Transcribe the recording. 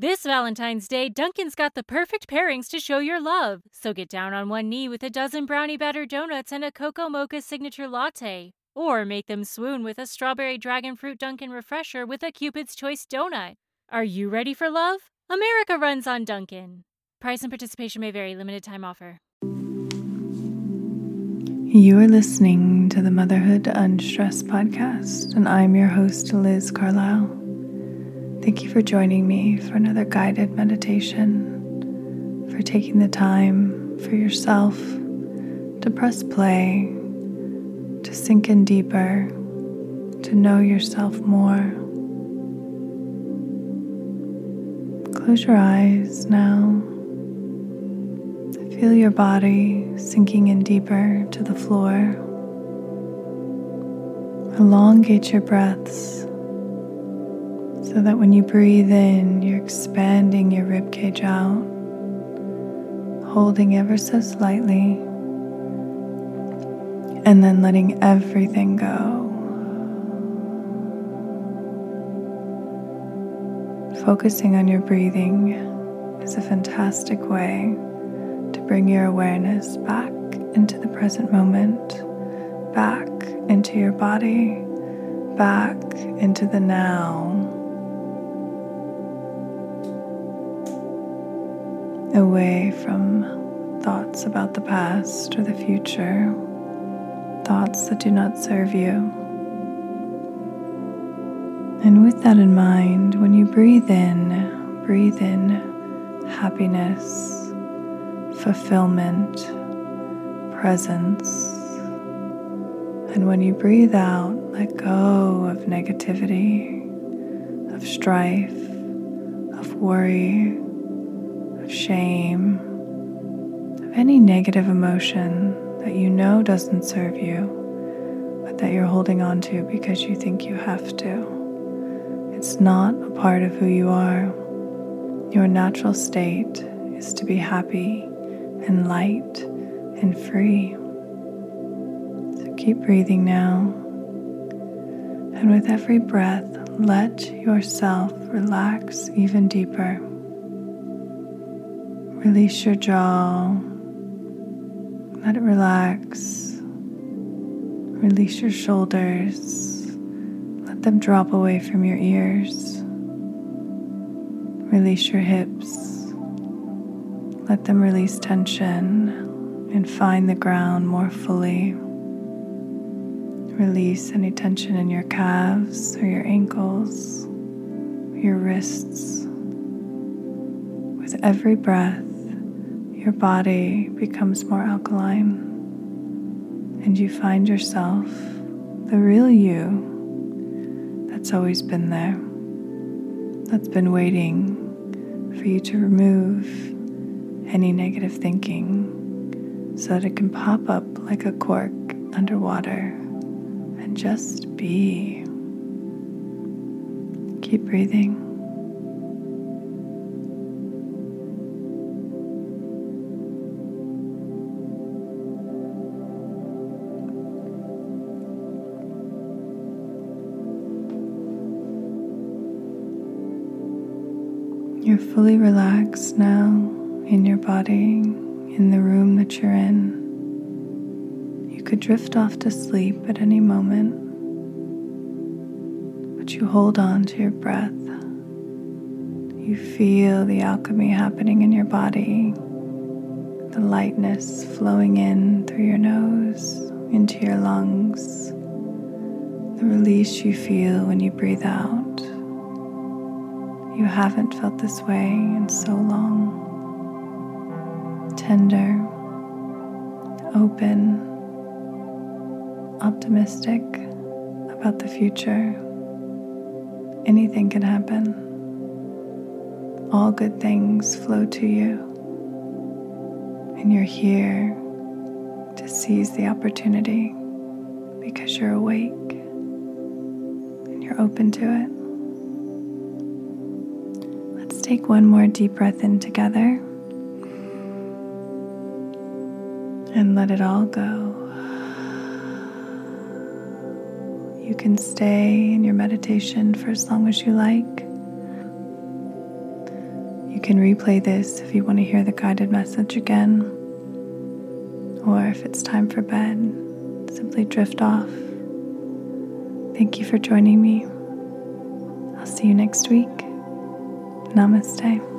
This Valentine's Day, Dunkin's got the perfect pairings to show your love. So get down on one knee with a dozen brownie batter donuts and a cocoa mocha signature latte. Or make them swoon with a strawberry dragon fruit Dunkin' refresher with a Cupid's Choice donut. Are you ready for love? America runs on Dunkin'. Price and participation may vary, limited time offer. You are listening to the Motherhood Unstressed podcast, and I'm your host, Liz Carlisle. Thank you for joining me for another guided meditation, for taking the time for yourself to press play, to sink in deeper, to know yourself more. Close your eyes now. Feel your body sinking in deeper to the floor. Elongate your breaths so that when you breathe in, you're expanding your ribcage out, holding ever so slightly, and then letting everything go. Focusing on your breathing is a fantastic way to bring your awareness back into the present moment, back into your body, back into the now. Away from thoughts about the past or the future, thoughts that do not serve you. And with that in mind, when you breathe in, breathe in happiness, fulfillment, presence. And when you breathe out, let go of negativity, of strife, of worry, shame, of any negative emotion that you know doesn't serve you, but that you're holding on to because you think you have to. It's not a part of who you are. Your natural state is to be happy and light and free. So keep breathing now. And with every breath, let yourself relax even deeper. Release your jaw. Let it relax. Release your shoulders. Let them drop away from your ears. Release your hips. Let them release tension and find the ground more fully. Release any tension in your calves or your ankles, your wrists. With every breath, your body becomes more alkaline and you find yourself the real you that's always been there, that's been waiting for you to remove any negative thinking so that it can pop up like a cork underwater and just be. Keep breathing. You're fully relaxed now in your body, in the room that you're in. You could drift off to sleep at any moment, but you hold on to your breath. You feel the alchemy happening in your body, the lightness flowing in through your nose into your lungs, the release you feel when you breathe out. You haven't felt this way in so long. Tender, open, optimistic about the future. Anything can happen. All good things flow to you. And you're here to seize the opportunity because you're awake and you're open to it take one more deep breath in together and let it all go. You can stay in your meditation for as long as you like. You can replay this if you want to hear the guided message again, or if it's time for bed, simply drift off. Thank you for joining me. I'll see you next week. Namaste.